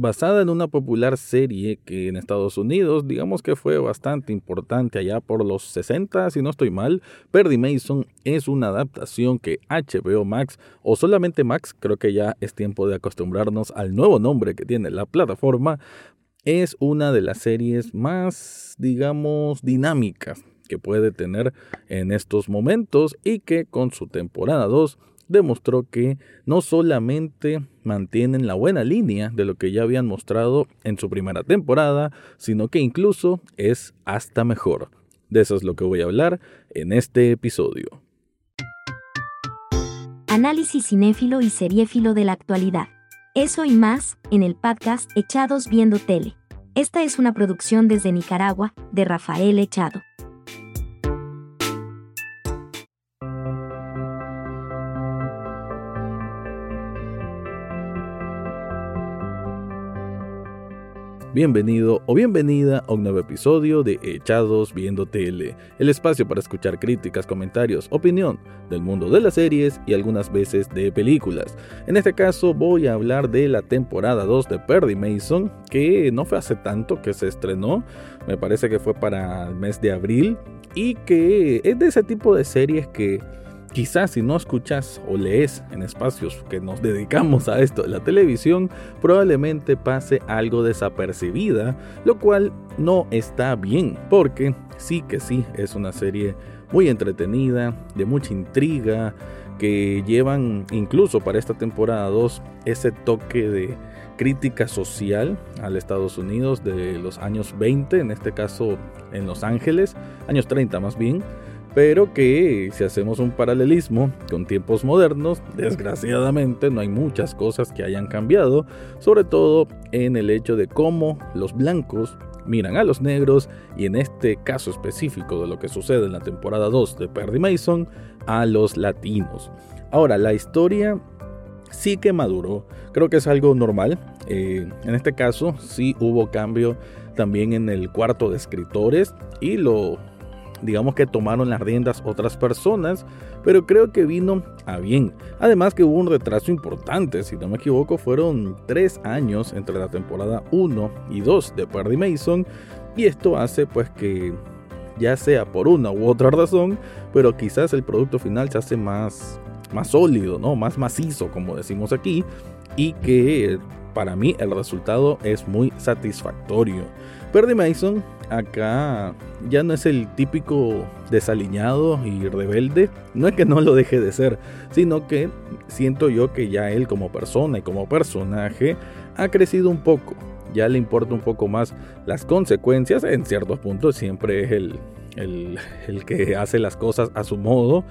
basada en una popular serie que en Estados Unidos digamos que fue bastante importante allá por los 60, si no estoy mal. Perdy Mason es una adaptación que HBO Max o solamente Max, creo que ya es tiempo de acostumbrarnos al nuevo nombre que tiene la plataforma, es una de las series más, digamos, dinámicas que puede tener en estos momentos y que con su temporada 2 demostró que no solamente mantienen la buena línea de lo que ya habían mostrado en su primera temporada, sino que incluso es hasta mejor. De eso es lo que voy a hablar en este episodio. Análisis cinéfilo y seriéfilo de la actualidad. Eso y más, en el podcast Echados Viendo Tele. Esta es una producción desde Nicaragua, de Rafael Echado. Bienvenido o bienvenida a un nuevo episodio de Echados Viendo Tele, el espacio para escuchar críticas, comentarios, opinión del mundo de las series y algunas veces de películas. En este caso voy a hablar de la temporada 2 de Perdy Mason, que no fue hace tanto que se estrenó, me parece que fue para el mes de abril, y que es de ese tipo de series que Quizás si no escuchas o lees en espacios que nos dedicamos a esto de la televisión, probablemente pase algo desapercibida, lo cual no está bien, porque sí que sí es una serie muy entretenida, de mucha intriga, que llevan incluso para esta temporada 2 ese toque de crítica social al Estados Unidos de los años 20, en este caso en Los Ángeles, años 30 más bien pero que si hacemos un paralelismo con tiempos modernos, desgraciadamente no hay muchas cosas que hayan cambiado, sobre todo en el hecho de cómo los blancos miran a los negros y en este caso específico de lo que sucede en la temporada 2 de Perry Mason, a los latinos. Ahora, la historia sí que maduró, creo que es algo normal, eh, en este caso sí hubo cambio también en el cuarto de escritores y lo digamos que tomaron las riendas otras personas, pero creo que vino a bien. Además que hubo un retraso importante, si no me equivoco, fueron tres años entre la temporada 1 y 2 de Perry Mason, y esto hace pues que ya sea por una u otra razón, pero quizás el producto final se hace más, más sólido, ¿no? más macizo, como decimos aquí, y que para mí el resultado es muy satisfactorio. Perry Mason acá ya no es el típico desaliñado y rebelde. No es que no lo deje de ser, sino que siento yo que ya él como persona y como personaje ha crecido un poco. Ya le importa un poco más las consecuencias. En ciertos puntos siempre es el, el, que hace las cosas a su modo,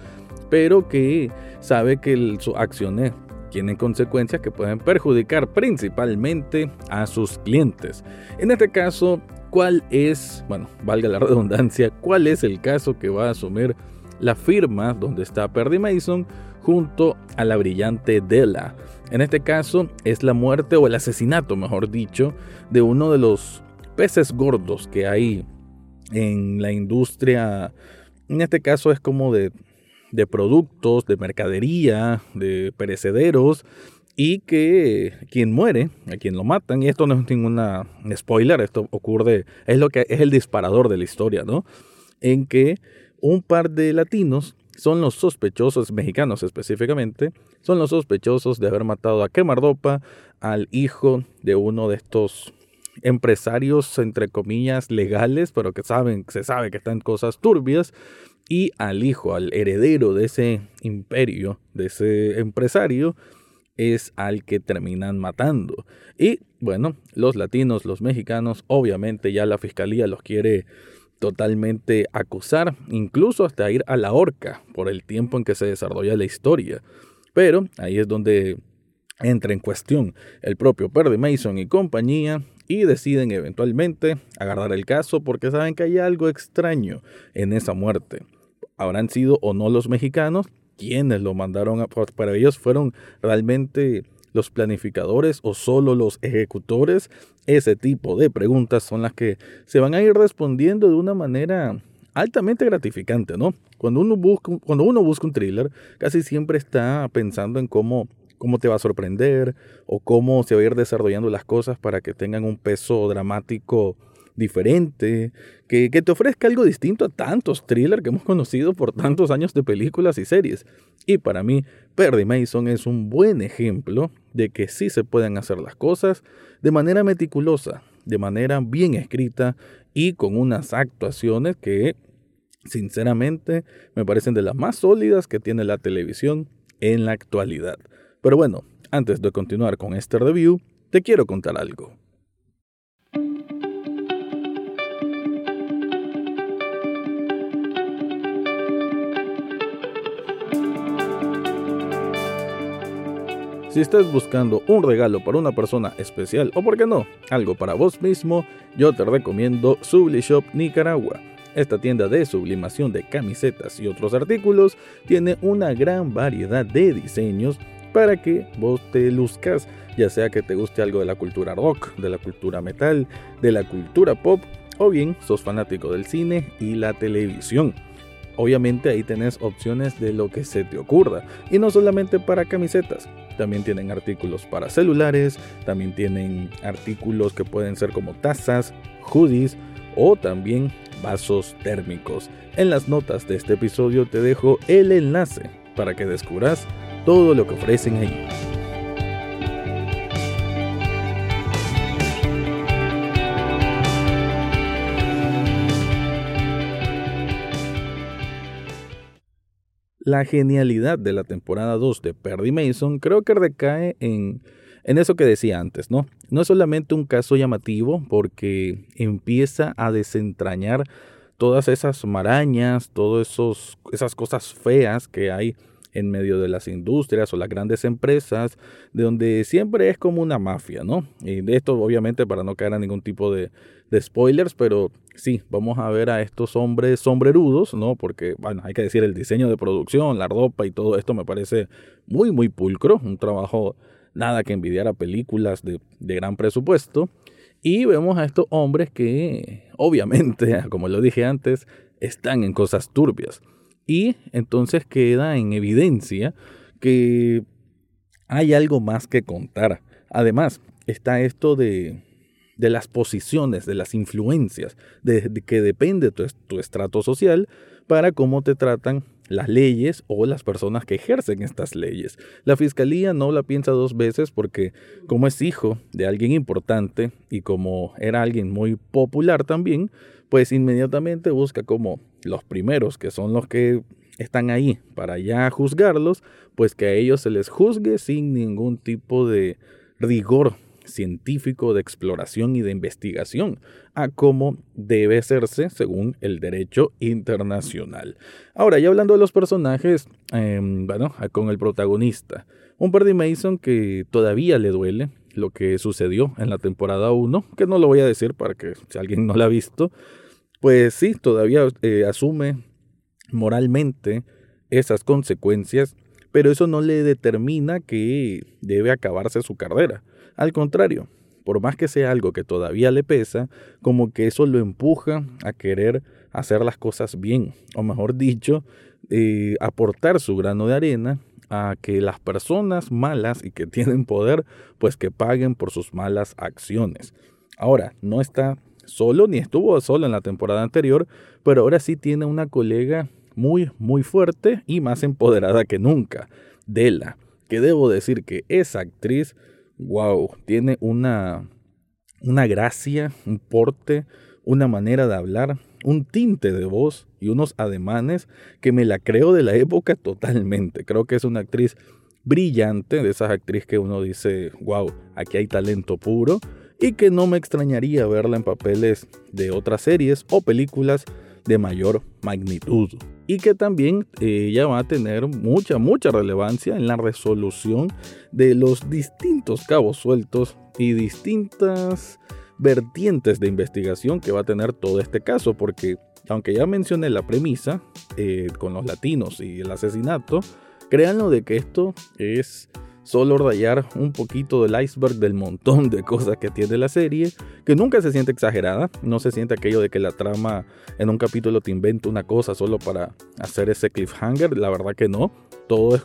pero que sabe que sus acciones tienen consecuencias que pueden perjudicar principalmente a sus clientes. En este caso, cuál es, bueno, valga la redundancia, cuál es el caso que va a asumir la firma donde está Perry Mason junto a la brillante Della. En este caso es la muerte o el asesinato, mejor dicho, de uno de los peces gordos que hay en la industria. En este caso es como de, de productos, de mercadería, de perecederos y que quien muere, a quien lo matan, y esto no es ninguna spoiler, esto ocurre, es lo que es el disparador de la historia, ¿no? En que un par de latinos son los sospechosos, mexicanos específicamente, son los sospechosos de haber matado a quemardopa al hijo de uno de estos empresarios, entre comillas, legales, pero que saben, se sabe que están cosas turbias, y al hijo, al heredero de ese imperio, de ese empresario, es al que terminan matando. Y bueno, los latinos, los mexicanos, obviamente ya la fiscalía los quiere totalmente acusar, incluso hasta ir a la horca por el tiempo en que se desarrolla la historia. Pero ahí es donde entra en cuestión el propio Perry Mason y compañía y deciden eventualmente agarrar el caso porque saben que hay algo extraño en esa muerte. Habrán sido o no los mexicanos, quiénes lo mandaron a, para ellos fueron realmente los planificadores o solo los ejecutores. Ese tipo de preguntas son las que se van a ir respondiendo de una manera altamente gratificante, ¿no? Cuando uno busca, cuando uno busca un thriller, casi siempre está pensando en cómo cómo te va a sorprender o cómo se va a ir desarrollando las cosas para que tengan un peso dramático diferente, que, te ofrezca algo distinto a tantos thrillers que hemos conocido por tantos años de películas y series. Y para mí, Perry Mason es un buen ejemplo de que sí se pueden hacer las cosas de manera meticulosa, de manera bien escrita y con unas actuaciones que sinceramente me parecen de las más sólidas que tiene la televisión en la actualidad. Pero bueno, antes de continuar con este review, te quiero contar algo. Si estás buscando un regalo para una persona especial o, por qué no, algo para vos mismo, yo te recomiendo Sublishop Nicaragua. Esta tienda de sublimación de camisetas y otros artículos tiene una gran variedad de diseños para que vos te luzcas, ya sea que te guste algo de la cultura rock, de la cultura metal, de la cultura pop, o bien sos fanático del cine y la televisión. Obviamente ahí tenés opciones de lo que se te ocurra, y no solamente para camisetas, también tienen artículos para celulares, también tienen artículos que pueden ser como tazas, hoodies o también vasos térmicos. En las notas de este episodio te dejo el enlace para que descubras todo lo que ofrecen ahí. la genialidad de la temporada 2 de Perry Mason creo que recae en, en eso que decía antes, ¿no? No es solamente un caso llamativo porque empieza a desentrañar todas esas marañas, todas esas cosas feas que hay en medio de las industrias o las grandes empresas, de donde siempre es como una mafia, ¿no? Y de esto obviamente para no caer a ningún tipo de, spoilers, pero sí, vamos a ver a estos hombres sombrerudos, ¿no? Porque, bueno, hay que decir, el diseño de producción, la ropa y todo esto me parece muy, muy pulcro, un trabajo nada que envidiar a películas de gran presupuesto. Y vemos a estos hombres que, obviamente, como lo dije antes, están en cosas turbias. Y entonces queda en evidencia que hay algo más que contar. Además, está esto de, de las posiciones, de las influencias, de, que depende tu, tu estrato social para cómo te tratan las leyes o las personas que ejercen estas leyes. La fiscalía no la piensa dos veces porque como es hijo de alguien importante y como era alguien muy popular también, pues inmediatamente busca como los primeros, que son los que están ahí para ya juzgarlos, pues que a ellos se les juzgue sin ningún tipo de rigor científico de exploración y de investigación, a cómo debe hacerse según el derecho internacional. Ahora, ya hablando de los personajes, em, bueno, con el protagonista, un Perdy Mason que todavía le duele lo que sucedió en la temporada 1, que no lo voy a decir para que si alguien no la ha visto, pues sí, todavía eh, asume moralmente esas consecuencias, pero eso no le determina que debe acabarse su carrera. Al contrario, por más que sea algo que todavía le pesa, como que eso lo empuja a querer hacer las cosas bien, o mejor dicho, eh, aportar su grano de arena a que las personas malas y que tienen poder, pues que paguen por sus malas acciones. Ahora, no está solo, ni estuvo solo en la temporada anterior, pero ahora sí tiene una colega muy, muy fuerte y más empoderada que nunca, Dela, que debo decir que esa actriz, wow, tiene una, una gracia, un porte, una manera de hablar, un tinte de voz y unos ademanes que me la creo de la época totalmente. Creo que es una actriz brillante, de esas actrices que uno dice, wow, aquí hay talento puro y que no me extrañaría verla en papeles de otras series o películas de mayor magnitud y que también ella va a tener mucha, mucha relevancia en la resolución de los distintos cabos sueltos y distintas vertientes de investigación que va a tener todo este caso, porque aunque ya mencioné la premisa eh, con los latinos y el asesinato, créanlo de que esto es solo rayar un poquito del iceberg del montón de cosas que tiene la serie, que nunca se siente exagerada, no se siente aquello de que la trama en un capítulo te inventa una cosa solo para hacer ese cliffhanger, la verdad que no, todo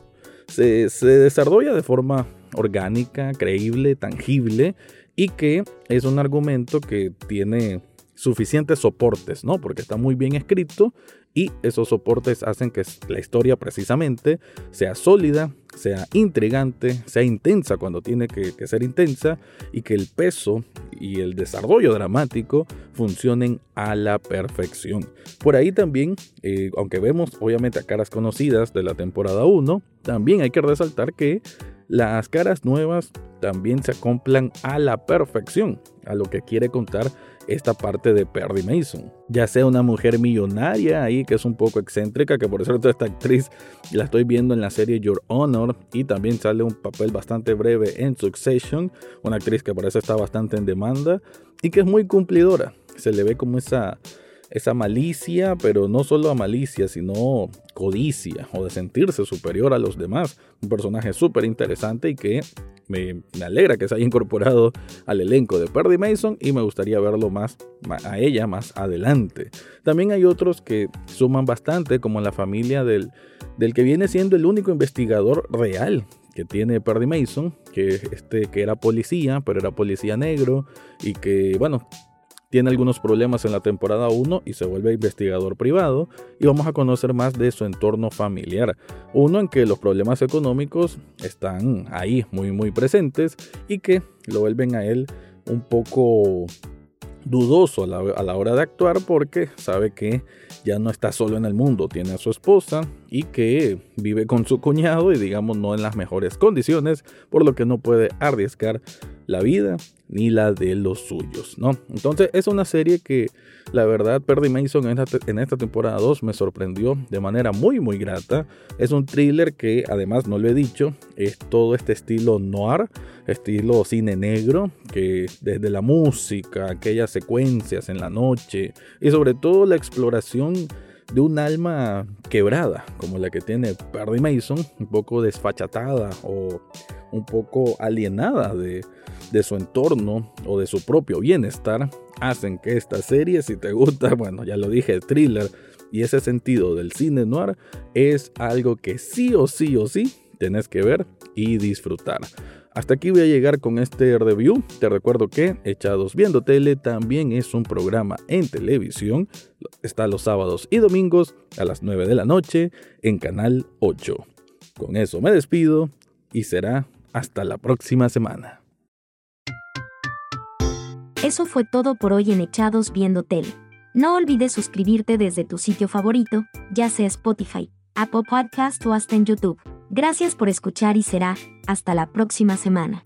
se, se desarrolla de forma orgánica, creíble, tangible y que es un argumento que tiene suficientes soportes, ¿no? Porque está muy bien escrito y esos soportes hacen que la historia precisamente sea sólida, sea intrigante, sea intensa cuando tiene que, ser intensa y que el peso y el desarrollo dramático funcionen a la perfección. Por ahí también, eh, aunque vemos obviamente a caras conocidas de la temporada 1, también hay que resaltar que las caras nuevas también se acomplan a la perfección a lo que quiere contar esta parte de Perry Mason. Ya sea una mujer millonaria ahí que es un poco excéntrica, que por cierto esta actriz la estoy viendo en la serie Your Honor y también sale un papel bastante breve en Succession, una actriz que parece estar bastante en demanda y que es muy cumplidora. Se le ve como esa esa malicia, pero no solo a malicia, sino codicia o de sentirse superior a los demás. Un personaje súper interesante y que me, alegra que se haya incorporado al elenco de Perry Mason y me gustaría verlo más a ella más adelante. También hay otros que suman bastante, como la familia del, del que viene siendo el único investigador real que tiene Perry Mason, que, este, que era policía, pero era policía negro y que, bueno, tiene algunos problemas en la temporada 1 y se vuelve investigador privado y vamos a conocer más de su entorno familiar. Uno en que los problemas económicos están ahí muy muy presentes y que lo vuelven a él un poco dudoso a la, hora de actuar porque sabe que ya no está solo en el mundo, tiene a su esposa y que vive con su cuñado y digamos no en las mejores condiciones, por lo que no puede arriesgar la vida ni la de los suyos, ¿no? Entonces es una serie que la verdad Perry Mason en esta, en esta temporada 2 me sorprendió de manera muy muy grata. Es un thriller que además no lo he dicho, es todo este estilo noir, estilo cine negro, que desde la música, aquellas secuencias en la noche y sobre todo la exploración de un alma quebrada, como la que tiene Perry Mason, un poco desfachatada o un poco alienada de, de su entorno o de su propio bienestar, hacen que esta serie, si te gusta, bueno, ya lo dije, thriller y ese sentido del cine noir es algo que sí o sí o sí tenés que ver y disfrutar. Hasta aquí voy a llegar con este review. Te recuerdo que Echados Viendo Tele también es un programa en televisión. Está los sábados y domingos a las 9 de la noche en Canal 8. Con eso me despido y será hasta la próxima semana. Eso fue todo por hoy en Echados Viendo Tele. No olvides suscribirte desde tu sitio favorito, ya sea Spotify, Apple Podcast o hasta en YouTube. Gracias por escuchar y será hasta la próxima semana.